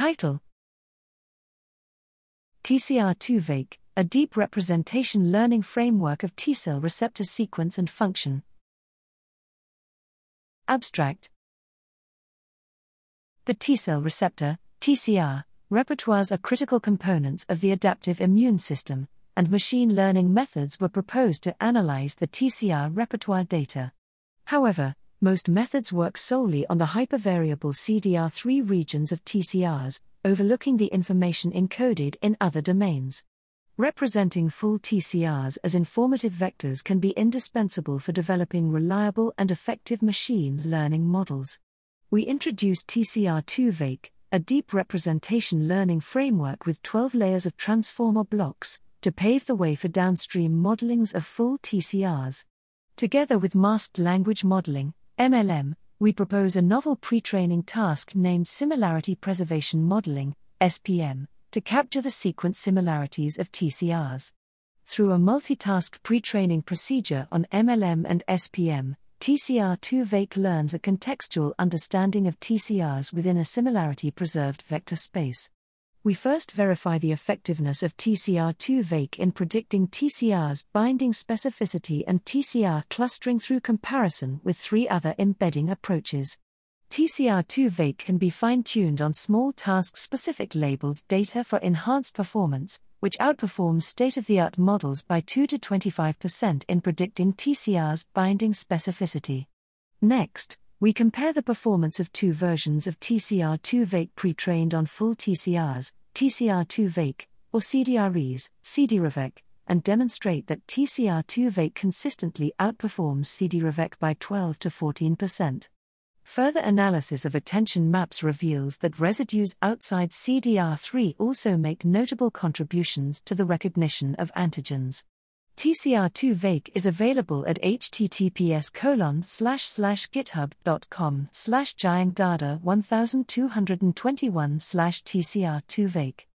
Title TCR2vec, a deep representation learning framework of T cell receptor sequence and function. Abstract The T cell receptor, TCR, repertoires are critical components of the adaptive immune system, and machine learning methods were proposed to analyze the TCR repertoire data. However, most methods work solely on the hypervariable CDR3 regions of TCRs, overlooking the information encoded in other domains. Representing full TCRs as informative vectors can be indispensable for developing reliable and effective machine learning models. We introduced TCR2vec, a deep representation learning framework with 12 layers of transformer blocks, to pave the way for downstream modelings of full TCRs. Together with masked language modeling, MLM, we propose a novel pre training task named Similarity Preservation Modeling, SPM, to capture the sequence similarities of TCRs. Through a multitask pre training procedure on MLM and SPM, TCR2vec learns a contextual understanding of TCRs within a similarity preserved vector space. We first verify the effectiveness of TCR2vec in predicting TCR's binding specificity and TCR clustering through comparison with three other embedding approaches. TCR2vec can be fine-tuned on small task-specific labeled data for enhanced performance, which outperforms state-of-the-art models by 2 to 25% in predicting TCR's binding specificity. Next, we compare the performance of two versions of TCR2vec pre-trained on full TCRs, TCR2vec, or CDR3s, CDR3vec, and demonstrate that TCR2vec consistently outperforms CDR3vec by 12 to 14%. Further analysis of attention maps reveals that residues outside CDR3 also make notable contributions to the recognition of antigens. TCR2vec is available at https colon slash slash github.com slash jiangdada 1221 slash TCR2vec.